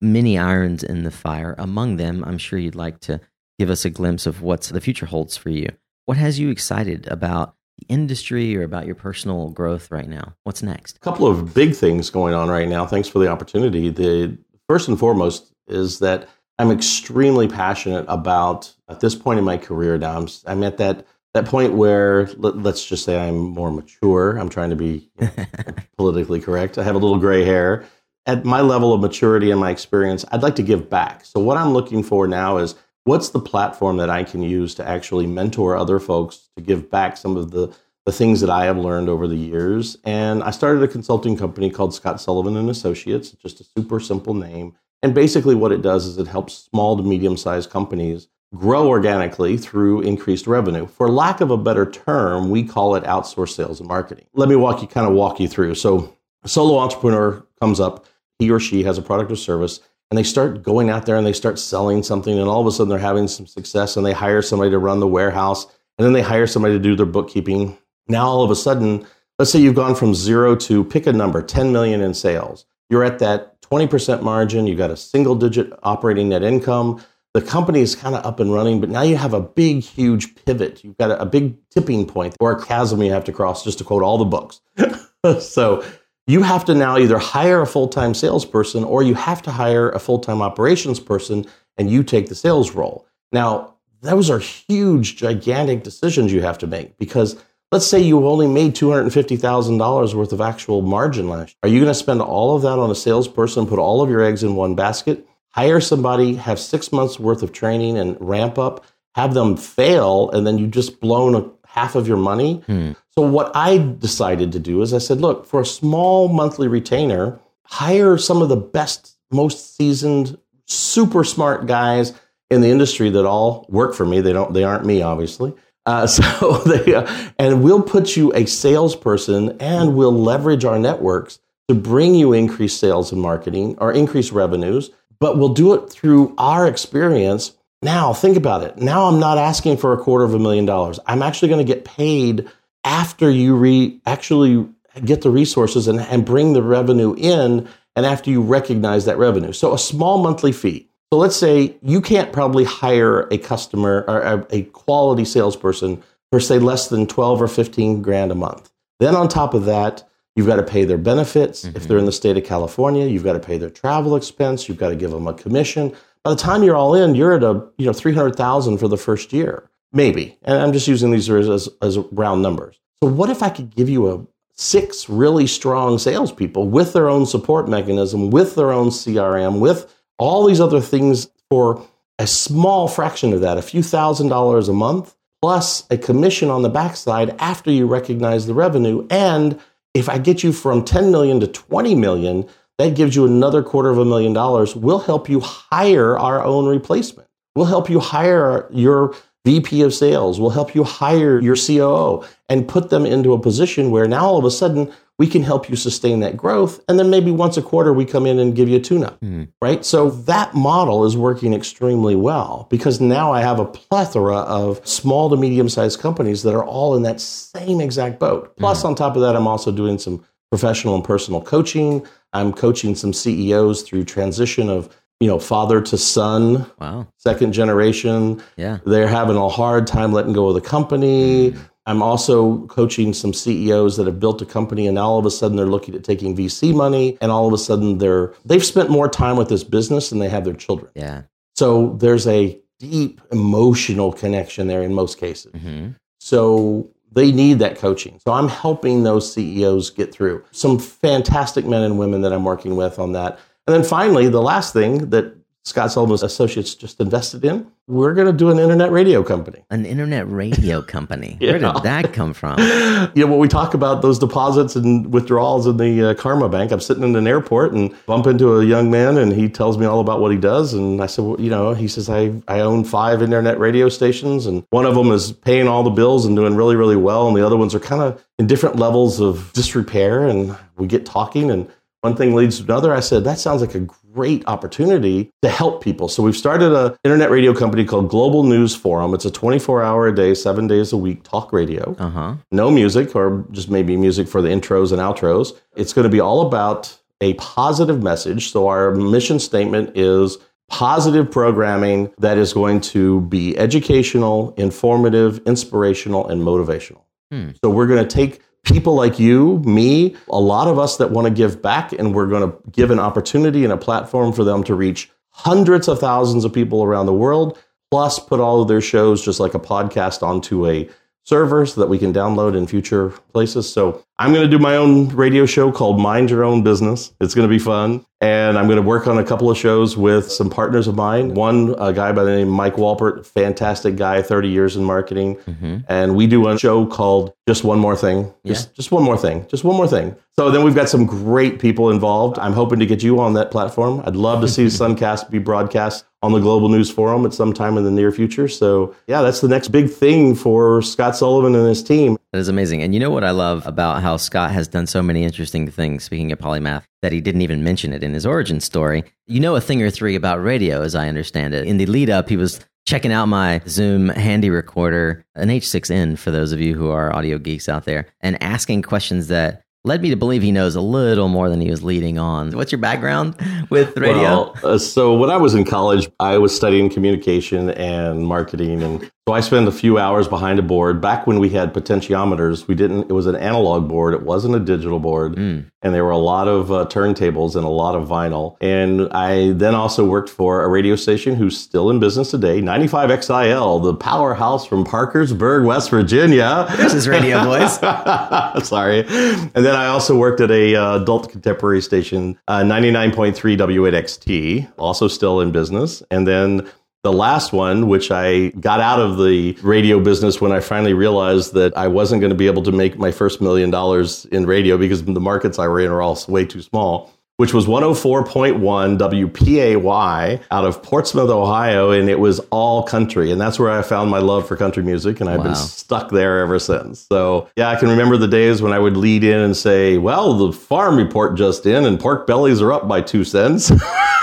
many irons in the fire. Among them, I'm sure you'd like to give us a glimpse of what the future holds for you. What has you excited about the industry or about your personal growth right now? What's next? A couple of big things going on right now. Thanks for the opportunity. The first and foremost is that I'm extremely passionate about at this point in my career now. I'm, I'm at that that point where let, us just say I'm more mature. I'm trying to be you know, politically correct. I have a little gray hair. At my level of maturity and my experience, I'd like to give back. So what I'm looking for now is what's the platform that I can use to actually mentor other folks to give back some of the the things that I have learned over the years. And I started a consulting company called Scott Sullivan and Associates, just a super simple name. And basically what it does is it helps small to medium-sized companies grow organically through increased revenue. For lack of a better term, we call it outsourced sales and marketing. Let me walk you kind of walk you through. So a solo entrepreneur comes up, he or she has a product or service and they start going out there and they start selling something and all of a sudden they're having some success and they hire somebody to run the warehouse and then they hire somebody to do their bookkeeping now all of a sudden let's say you've gone from zero to pick a number 10 million in sales you're at that 20% margin you've got a single digit operating net income the company is kind of up and running but now you have a big huge pivot you've got a, a big tipping point or a chasm you have to cross just to quote all the books so you have to now either hire a full time salesperson or you have to hire a full time operations person and you take the sales role. Now, those are huge, gigantic decisions you have to make because let's say you only made $250,000 worth of actual margin last year. Are you going to spend all of that on a salesperson, put all of your eggs in one basket, hire somebody, have six months worth of training and ramp up, have them fail, and then you just blown a, half of your money? Hmm. So, what I decided to do is I said, look, for a small monthly retainer, hire some of the best, most seasoned, super smart guys in the industry that all work for me. They don't, they aren't me, obviously. Uh, so they, uh, and we'll put you a salesperson and we'll leverage our networks to bring you increased sales and marketing or increased revenues, but we'll do it through our experience. Now, think about it. Now I'm not asking for a quarter of a million dollars. I'm actually going to get paid after you re actually get the resources and, and bring the revenue in and after you recognize that revenue. So a small monthly fee. So let's say you can't probably hire a customer or a, a quality salesperson for say less than 12 or 15 grand a month. Then on top of that, you've got to pay their benefits. If mm-hmm. they're in the state of California, you've got to pay their travel expense. You've got to give them a commission. By the time you're all in, you're at a you know 300,000 for the first year, maybe. And I'm just using these as, as, as round numbers. So what if I could give you a six really strong salespeople with their own support mechanism, with their own CRM, with all these other things for a small fraction of that, a few thousand dollars a month, plus a commission on the backside after you recognize the revenue. And if I get you from 10 million to 20 million, that gives you another quarter of a million dollars. We'll help you hire our own replacement. We'll help you hire your VP of sales. We'll help you hire your COO and put them into a position where now all of a sudden we can help you sustain that growth. And then maybe once a quarter we come in and give you a tune up, hmm. right? So that model is working extremely well because now I have a plethora of small to medium sized companies that are all in that same exact boat. Hmm. Plus, on top of that, I'm also doing some professional and personal coaching. I'm coaching some CEOs through transition of you know father to son Wow. second generation. Yeah. They're having a hard time letting go of the company. Hmm. I'm also coaching some CEOs that have built a company and now all of a sudden they're looking at taking VC money and all of a sudden they're they've spent more time with this business than they have their children. Yeah. So there's a deep emotional connection there in most cases. hmm So they need that coaching. So I'm helping those CEOs get through. Some fantastic men and women that I'm working with on that. And then finally, the last thing that Scott Sullivan Associates just invested in, we're going to do an internet radio company. An internet radio company. Where did that come from? you know, when we talk about those deposits and withdrawals in the uh, Karma Bank, I'm sitting in an airport and bump into a young man and he tells me all about what he does. And I said, well, you know, he says, I, I own five internet radio stations and one of them is paying all the bills and doing really, really well. And the other ones are kind of in different levels of disrepair. And we get talking and one thing leads to another. I said, that sounds like a great opportunity to help people. So we've started an internet radio company called Global News Forum. It's a 24 hour a day, seven days a week talk radio Uh huh. no music or just maybe music for the intros and outros. It's going to be all about a positive message. So our mission statement is positive programming that is going to be educational, informative, inspirational, and motivational. Hmm. So we're going to take people like you, me, a lot of us that want to give back, and we're going to give an opportunity and a platform for them to reach hundreds of thousands of people around the world, plus put all of their shows just like a podcast onto a server so that we can download in future places. So I'm going to do my own radio show called Mind Your Own Business. It's going to be fun. And I'm going to work on a couple of shows with some partners of mine. One, a guy by the name of Mike Walpert, fantastic guy, 30 years in marketing. hmm And we do a show called Just One More Thing. Just, just one more thing. Just one more thing. So then we've got some great people involved. I'm hoping to get you on that platform. I'd love to see Suncast be broadcast on the Global News Forum at some time in the near future. So yeah, that's the next big thing for Scott Sullivan and his team. That is amazing. And you know what I love about how Scott has done so many interesting things, speaking of polymath, that he didn't even mention it in his origin story. You know a thing or three about radio, as I understand it. In the lead up, he was checking out my Zoom handy recorder, an H6N for those of you who are audio geeks out there, and asking questions that led me to believe he knows a little more than he was leading on. What's your background with radio? Well, uh, so when I was in college, I was studying communication and marketing and So I spent a few hours behind a board. Back when we had potentiometers, we didn't. It was an analog board. It wasn't a digital board, Mm. and there were a lot of uh, turntables and a lot of vinyl. And I then also worked for a radio station who's still in business today, 95 XIL, the powerhouse from Parkersburg, West Virginia. This is radio voice. Sorry. And then I also worked at a uh, adult contemporary station, uh, 99.3 WNXT, also still in business. And then the last one, which I got out of the radio business when I finally realized that I wasn't going to be able to make my first million dollars in radio because the markets I were in are all way too small. Which was 104.1 WPAY out of Portsmouth, Ohio, and it was all country. And that's where I found my love for country music, and I've been stuck there ever since. So, yeah, I can remember the days when I would lead in and say, Well, the farm report just in, and pork bellies are up by two cents. so,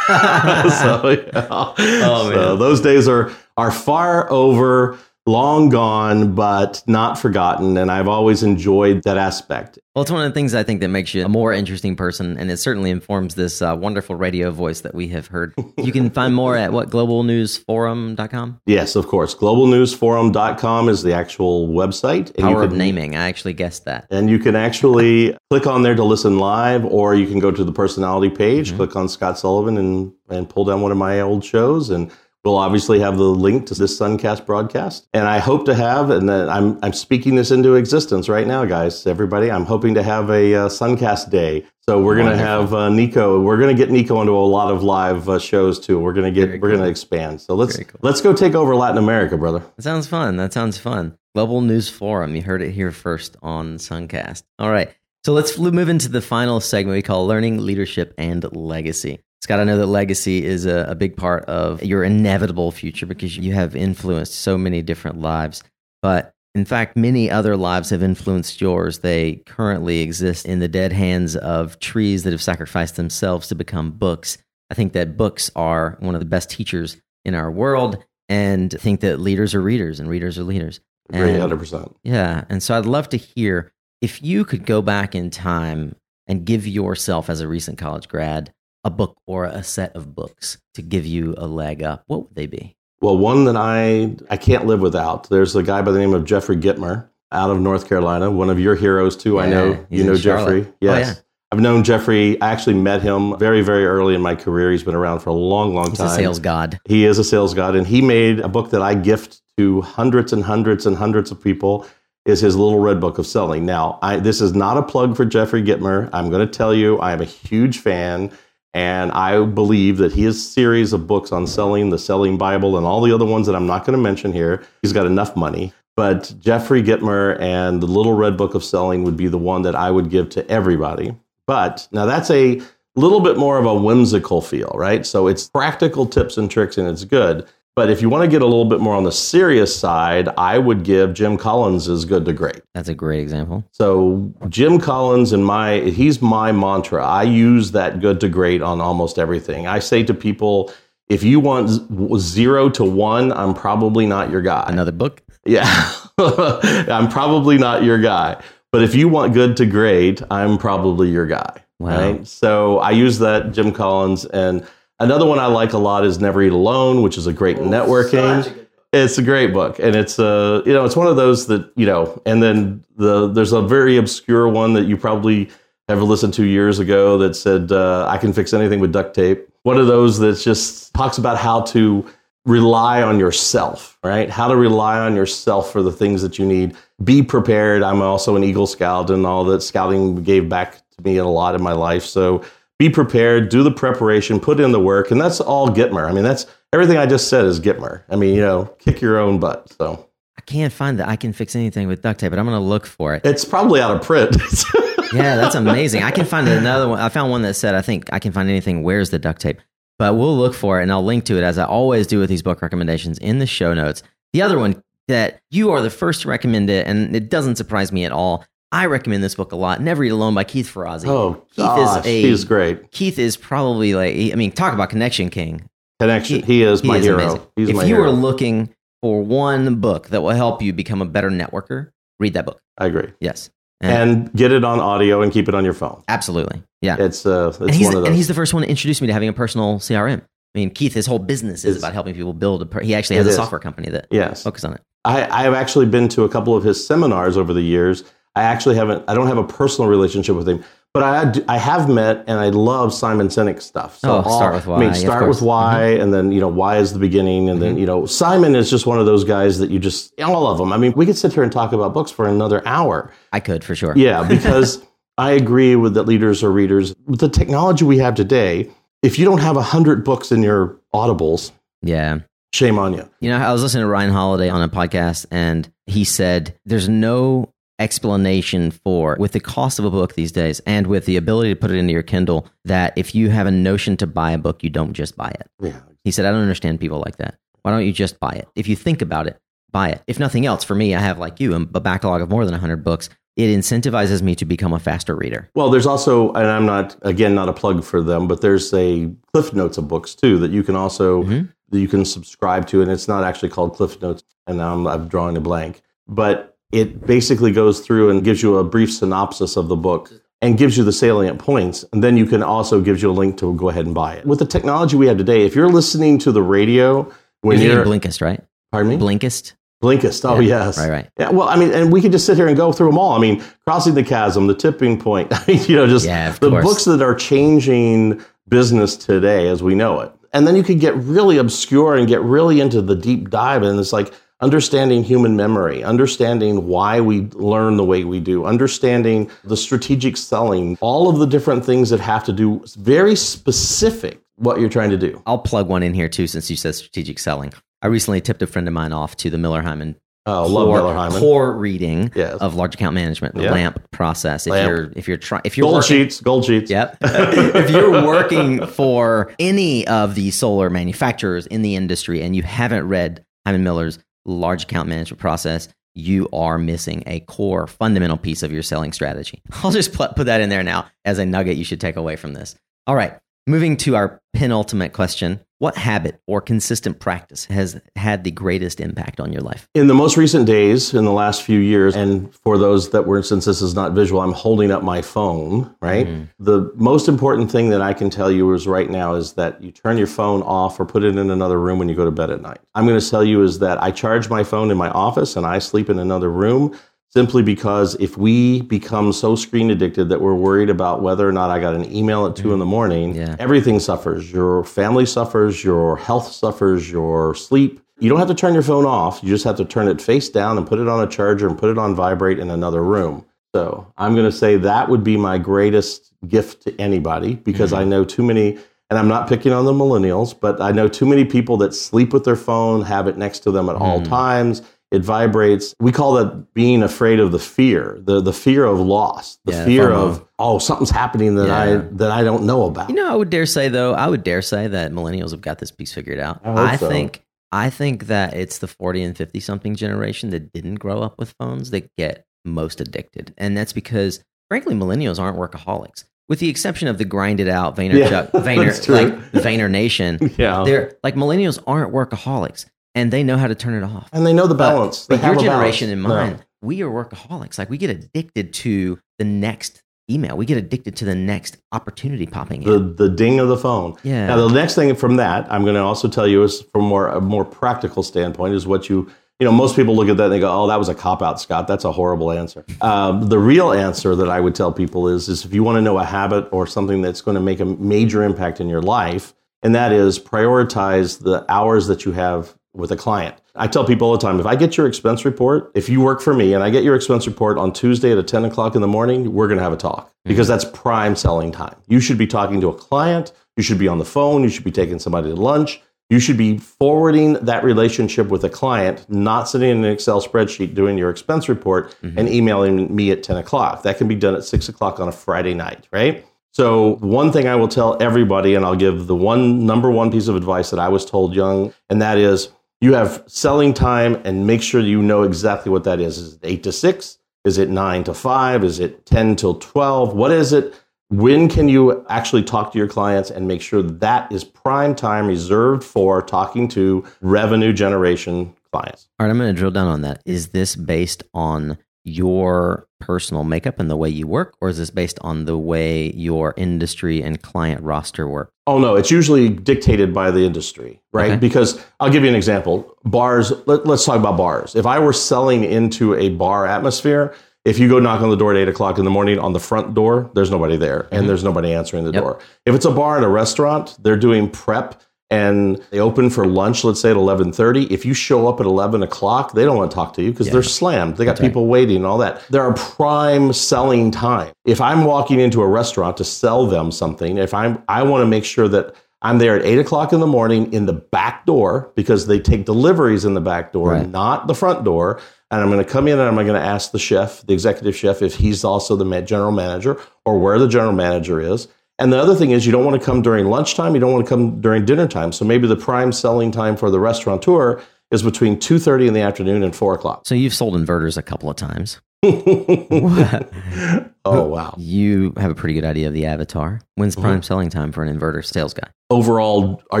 yeah. Oh, So those days are are far over, long gone, but not forgotten. And I've always enjoyed that aspect. Well, it's one of the things I think that makes you a more interesting person, and it certainly informs this uh, wonderful radio voice that we have heard. You can find more at what globalnewsforum.com. Yes, of course. Globalnewsforum.com is the actual website. And Power you of can, naming. I actually guessed that. And you can actually click on there to listen live, or you can go to the personality page, Mm-hmm. click on Scott Sullivan, and, and pull down one of my old shows. And we'll obviously have the link to this Suncast broadcast. And I hope to have, and I'm, I'm speaking this into existence right now, guys, everybody. I'm hoping to have a uh, Suncast day. So we're going to have uh, Nico. We're going to get Nico into a lot of live uh, shows too. We're going to get. Very we're cool. going to expand. So let's cool. let's go take over Latin America, brother. That sounds fun. That sounds fun. Global News Forum. You heard it here first on Suncast. All right. So let's move into the final segment we call Learning, Leadership, and Legacy. Scott, I know that legacy is a, a big part of your inevitable future because you have influenced so many different lives. But in fact, many other lives have influenced yours. They currently exist in the dead hands of trees that have sacrificed themselves to become books. I think that books are one of the best teachers in our world, and I think that leaders are readers and readers are leaders. Hundred percent. yeah. And so I'd love to hear if you could go back in time and give yourself, as a recent college grad, a book or a set of books to give you a leg up, what would they be? Well, one that I I can't live without. There's a guy by the name of Jeffrey Gitomer out of North Carolina, one of your heroes too. I know he's you know. Jeffrey. Oh, Yes. yeah. I've known Jeffrey. I actually met him very, very early in my career. He's been around for a long, long He's time. a sales god. He is a sales god, and he made a book that I gift to hundreds and hundreds and hundreds of people. Is his little red book of selling. Now, I, this is not a plug for Jeffrey Gitomer. I'm going to tell you, I am a huge fan, and I believe that his series of books on selling, the Selling Bible, and all the other ones that I'm not going to mention here, he's got enough money. But Jeffrey Gitomer and the Little Red Book of Selling would be the one that I would give to everybody. But now that's a little bit more of a whimsical feel, right? So it's practical tips and tricks and it's good. But if you want to get a little bit more on the serious side, I would give Jim Collins is good to great. That's a great example. So Jim Collins and my he's my mantra. I use that good to great on almost everything. I say to people, if you want 0 to 1, I'm probably not your guy. Another book? Yeah. I'm probably not your guy. But if you want good to great, I'm probably your guy. Wow. Right. So I use that Jim Collins. And another one I like a lot is Never Eat Alone, which is a great networking. It's a great book. And it's uh, you know, it's one of those that, you know, and then the there's a very obscure one that you probably have listened to years ago that said, uh, I can fix anything with duct tape. One of those that just talks about how to rely on yourself, right? How to rely on yourself for the things that you need. Be prepared. I'm also an Eagle Scout, and all that scouting gave back to me a lot in my life. So be prepared, do the preparation, put in the work, and that's all Gitomer. I mean, that's everything I just said is Gitomer. I mean, you know, kick your own butt. So I can't find that I can fix anything with duct tape, but I'm going to look for it. it's probably out of print. yeah, that's amazing. I can find another one. I found one that said, I think I can find anything. Where's the duct tape? But we'll look for it and I'll link to it as I always do with these book recommendations in the show notes. The other one that you are the first to recommend it, and it doesn't surprise me at all. I recommend this book a lot. Never Eat Alone by Keith Ferrazzi. oh, Keith gosh, is a he's great. Keith is probably like I mean, talk about connection king. Connection. He, is my hero. if my you hero. are looking for one book that will help you become a better networker, read that book. I agree. Yes, And get it on audio and keep it on your phone. absolutely. Yeah, It's uh, it's and he's one of those. and he's the first one to introduce me to having a personal CRM. I mean, Keith, his whole business is It's- about helping people build. A per- he actually has a is. software company that yes. focus on it. I, I have actually been to a couple of his seminars over the years. I actually haven't. I don't have a personal relationship with him, but I I have met and I love Simon Sinek's stuff. Oh, Start With I mean, Why, start with why, mm-hmm. and then you know why is the beginning, and then mm-hmm. you know Simon is just one of those guys that you just all of them. I mean, we could sit here and talk about books for another hour. I could for sure. Yeah, because I agree with that leaders are readers. With the technology we have today, if you don't have a hundred books in your audibles, Yeah. shame on you. You know, I was listening to Ryan Holiday on a podcast, and he said there's no explanation for, with the cost of a book these days and with the ability to put it into your Kindle, that if you have a notion to buy a book, you don't just buy it. Yeah. He said, I don't understand people like that. Why don't you just buy it? If you think about it, buy it. If nothing else, for me, I have like you, a backlog of more than 100 books. It incentivizes me to become a faster reader. Well, there's also, and I'm not again not a plug for them, but there's a Cliff Notes of books too that you can also Mhm. that you can subscribe to, and it's not actually called Cliff Notes, and now I'm, I'm drawing a blank, but it basically goes through and gives you a brief synopsis of the book and gives you the salient points, and then you can also gives you a link to go ahead and buy it. With the technology we have today, if you're listening to the radio when You're you're, Blinkist, right? pardon me, Blinkist. Blinkist. Oh Yeah. yes, Right, right. Yeah, well, I mean, and we could just sit here and go through them all. I mean, crossing the chasm, the tipping point. I mean, you know, just Yeah, the course. books that are changing business today as we know it. And then you could get really obscure and get really into the deep dive, and it's like understanding human memory, understanding why we learn the way we do, understanding the strategic selling, all of the different things that have to do very specific what you're trying to do. I'll plug one in here too, since you said strategic selling. I recently tipped a friend of mine off to the Miller Heiman Oh, love Miller Heiman. core reading Yes. of large account management, the Yeah. LAMP process. If LAMP. you're if you're trying if you're Gold working, sheets, gold sheets. Yep. if you're working for any of the solar manufacturers in the industry and you haven't read Heiman Miller's large account management process, you are missing a core fundamental piece of your selling strategy. I'll just put that in there now as a nugget you should take away from this. All right. Moving to our penultimate question. What habit or consistent practice has had the greatest impact on your life? In the most recent days, in the last few years, and for those that were, since this is not visual, I'm holding up my phone, right? Mm-hmm. The most important thing that I can tell you is right now is that you turn your phone off or put it in another room when you go to bed at night. I'm going to tell you is that I charge my phone in my office and I sleep in another room simply because if we become so screen addicted that we're worried about whether or not I got an email at two in the mm. morning, Yeah. everything suffers. Your family suffers, your health suffers, your sleep. You don't have to turn your phone off. You just have to turn it face down and put it on a charger and put it on vibrate in another room. So I'm going to say that would be my greatest gift to anybody because I mm-hmm. know too many, and I'm not picking on the millennials, but I know too many people that sleep with their phone, have it next to them at all mm. times. It vibrates. We call that being afraid of the fear, the the fear of loss, the Yeah, fear FOMO. of oh something's happening that I that I don't know about. You know, I would dare say though, I would dare say that millennials have got this piece figured out. I I so. think I think that it's the 40 and 50 something generation that didn't grow up with phones that get most addicted. And that's because frankly millennials aren't workaholics. With the exception of the grinded out Vayner Yeah, Chuck, Vayner like Vayner Nation. yeah, They're like millennials aren't workaholics and they know how to turn it off. and they know the balance. But, have your balance. generation and No. mine, we are workaholics. Like we get addicted to the next email. We get addicted to the next opportunity popping in. the the ding of the phone. Yeah. Now the next thing from that, I'm going to also tell you is from more a more practical standpoint is what you you know most people look at that and they go, oh, that was a cop out, Scott. That's a horrible answer. Um, the real answer that I would tell people is is if you want to know a habit or something that's going to make a major impact in your life, and that is prioritize the hours that you have with a client. I tell people all the time if I get your expense report, if you work for me and I get your expense report on Tuesday at 10 o'clock in the morning, we're going to have a talk mm-hmm. because that's prime selling time. You should be talking to a client, you should be on the phone, you should be taking somebody to lunch. You should be forwarding that relationship with a client, not sitting in an Excel spreadsheet doing your expense report mm-hmm. and emailing me at 10 o'clock. That can be done at 6 o'clock on a Friday night, right? So, one thing I will tell everybody, and I'll give the one number one piece of advice that I was told young, and that is you have selling time and make sure you know exactly what that is. Is it eight to six? Is it nine to five? Is it 10 till 12? What is it? When can you actually talk to your clients and make sure that, is prime time reserved for talking to revenue generation clients? All right, I'm going to drill down on that. Is this based on your personal makeup and the way you work, or is this based on the way your industry and client roster work? Oh no, it's usually dictated by the industry, right? Okay. Because I'll give you an example. Bars. Let, let's talk about bars. If I were selling into a bar atmosphere, if you go knock on the door at eight o'clock in the morning on the front door, there's nobody there, and there's nobody answering the Mm-hmm. Yep. door. If it's a bar and a restaurant, they're doing prep and they open for lunch. Let's say at eleven thirty. If you show up at eleven o'clock, they don't want to talk to you because they're slammed. They got people waiting and all that. They're a prime selling time. If I'm walking into a restaurant to sell them something, if I'm, I want to make sure that I'm there at eight o'clock in the morning in the back door because they take deliveries in the back door, Right. not the front door. And I'm going to come in and I'm going to ask the chef, the executive chef, if he's also the general manager or where the general manager is. And the other thing is, you don't want to come during lunchtime. You don't want to come during dinner time. So maybe the prime selling time for the restaurateur is between two thirty in the afternoon and four o'clock. So you've sold inverters a couple of times. oh wow! You have a pretty good idea of the avatar. When's Mm-hmm. prime selling time for an inverter sales guy? Overall, are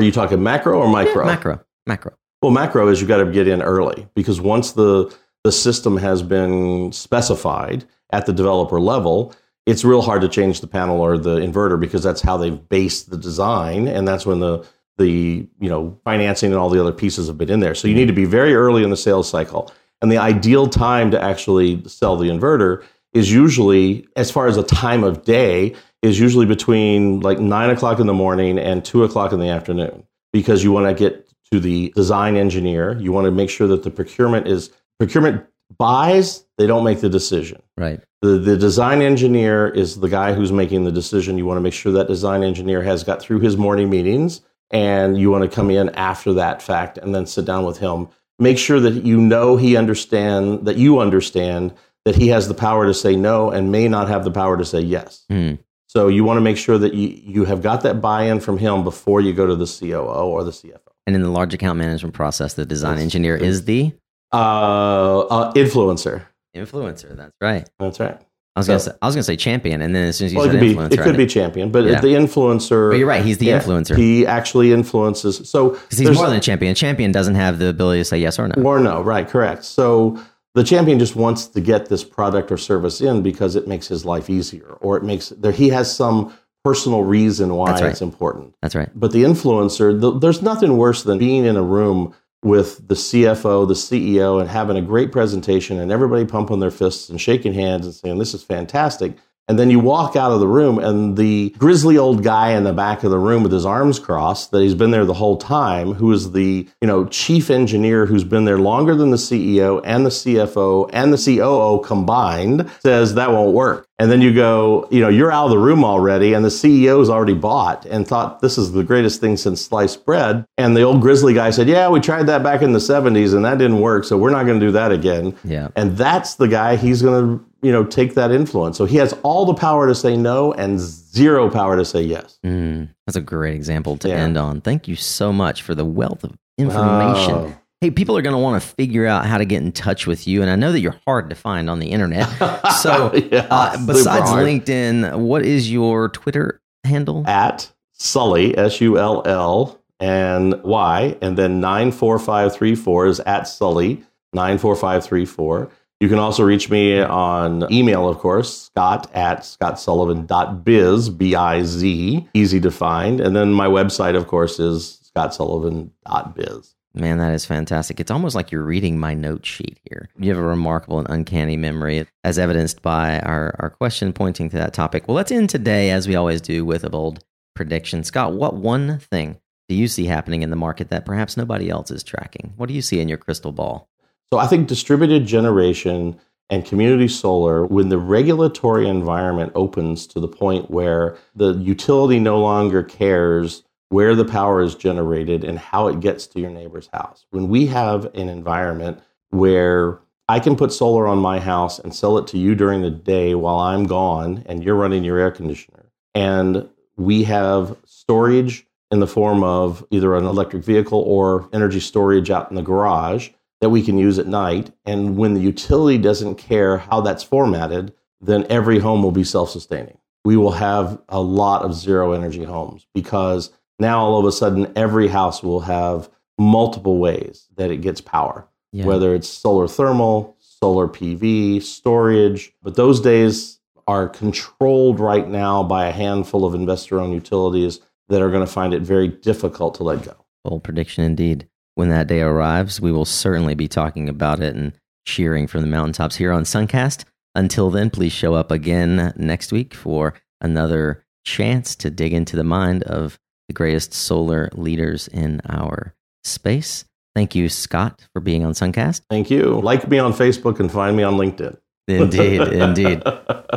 you talking macro or micro? Macro. Macro. Well, macro is you've got to get in early because once the the system has been specified at the developer level, it's real hard to change the panel or the inverter because that's how they've based the design, and that's when the the you know financing and all the other pieces have been in there. So you mm-hmm. need to be very early in the sales cycle, and the ideal time to actually sell the inverter is usually, as far as a time of day, is usually between like nine o'clock in the morning and two o'clock in the afternoon because you want to get to the design engineer. You want to make sure that the procurement is procurement buys, they don't make the decision. Right. The, the design engineer is the guy who's making the decision. You want to make sure that design engineer has got through his morning meetings and you want to come in after that fact and then sit down with him. Make sure that you know he understand that you understand that he has the power to say no and may not have the power to say yes. Hmm. So you want to make sure that you, you have got that buy-in from him before you go to the COO or the CFO. And in the large account management process, the design engineer is the Uh, uh, influencer. influencer. That's right. That's right. I was gonna say I was gonna say champion, and then as soon as you Well, it said could be influencer, it I could be champion, but Yeah. the influencer. But you're right. He's the yeah, influencer. He actually influences. So Because he's more than a champion. A champion doesn't have the ability to say yes or no. or no, right? Correct. So the champion just wants to get this product or service in because it makes his life easier, or it makes there he has some personal reason why right. it's important. That's right. But the influencer, the, there's nothing worse than being in a room with the CFO, the CEO, and having a great presentation and everybody pumping their fists and shaking hands and saying, This is fantastic. And then you walk out of the room, and the grizzly old guy in the back of the room with his arms crossed, that he's been there the whole time, who is the you know chief engineer who's been there longer than the CEO and the CFO and the COO combined, says that won't work. And then you go, you know, you're out of the room already, and the CEO's already bought and thought this is the greatest thing since sliced bread. And the old grizzly guy said, Yeah, we tried that back in the 70s and that didn't work, so we're not going to do that again. Yeah. And that's the guy he's going to, you know, take that influence. So he has all the power to say no and zero power to say yes. Mm, that's a great example to Yeah. end on. Thank you so much for the wealth of information. Oh. Hey, people are going to want to figure out how to get in touch with you, and I know that you're hard to find on the internet. So, Yeah, uh, besides. LinkedIn, what is your Twitter handle? At Sully, S U L L and Y, and then 94534 is at Sully, 94534. You can also reach me on email, of course, scott at scottsullivan.biz, B I Z, easy to find. And then my website, of course, is scottsullivan.biz. Man, that is fantastic. It's almost like you're reading my note sheet here. You have a remarkable and uncanny memory, as evidenced by our, our question pointing to that topic. Well, let's end today, as we always do, with a bold prediction. Scott, what one thing do you see happening in the market that perhaps nobody else is tracking? What do you see in your crystal ball? So I think distributed generation and community solar, when the regulatory environment opens to the point where the utility no longer cares where the power is generated and how it gets to your neighbor's house. When we have an environment where I can put solar on my house and sell it to you during the day while I'm gone and you're running your air conditioner, and we have storage in the form of either an electric vehicle or energy storage out in the garage that we can use at night. And when the utility doesn't care how that's formatted, then every home will be self sustaining. We will have a lot of zero energy homes because now all of a sudden every house will have multiple ways that it gets power, Yeah. whether it's solar thermal, solar PV, storage. But those days are controlled right now by a handful of investor owned utilities that are going to find it very difficult to let go. Bold prediction indeed. When that day arrives, we will certainly be talking about it and cheering from the mountaintops here on Suncast. Until then, please show up again next week for another chance to dig into the mind of the greatest solar leaders in our space. Thank you, Scott, for being on Suncast. Thank you. Like me on Facebook and find me on LinkedIn. Indeed, indeed.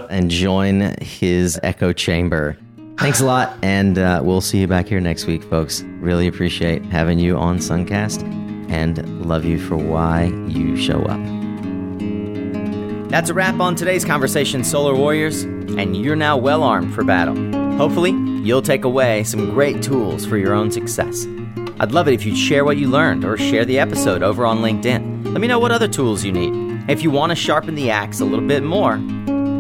And join his echo chamber. Thanks a lot, and uh, we'll see you back here next week, folks. Really appreciate having you on Suncast and love you for why you show up. That's a wrap on today's conversation, Solar Warriors, and you're now well armed for battle. Hopefully, you'll take away some great tools for your own success. I'd love it if you'd share what you learned or share the episode over on LinkedIn. Let me know what other tools you need. If you want to sharpen the axe a little bit more,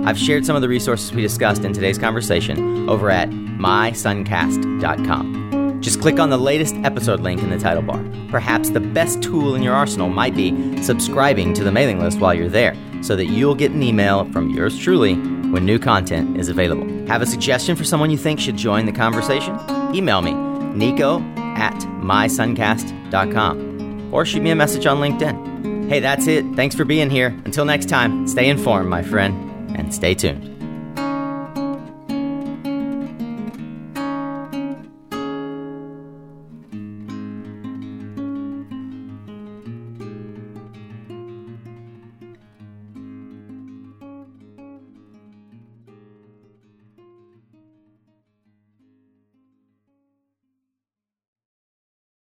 I've shared some of the resources we discussed in today's conversation over at mysuncast.com. Just click on the latest episode link in the title bar. Perhaps the best tool in your arsenal might be subscribing to the mailing list while you're there so that you'll get an email from yours truly when new content is available. Have a suggestion for someone you think should join the conversation? Email me, nico at mysuncast.com, or shoot me a message on LinkedIn. Hey, that's it. Thanks for being here. Until next time, stay informed, my friend, and stay tuned.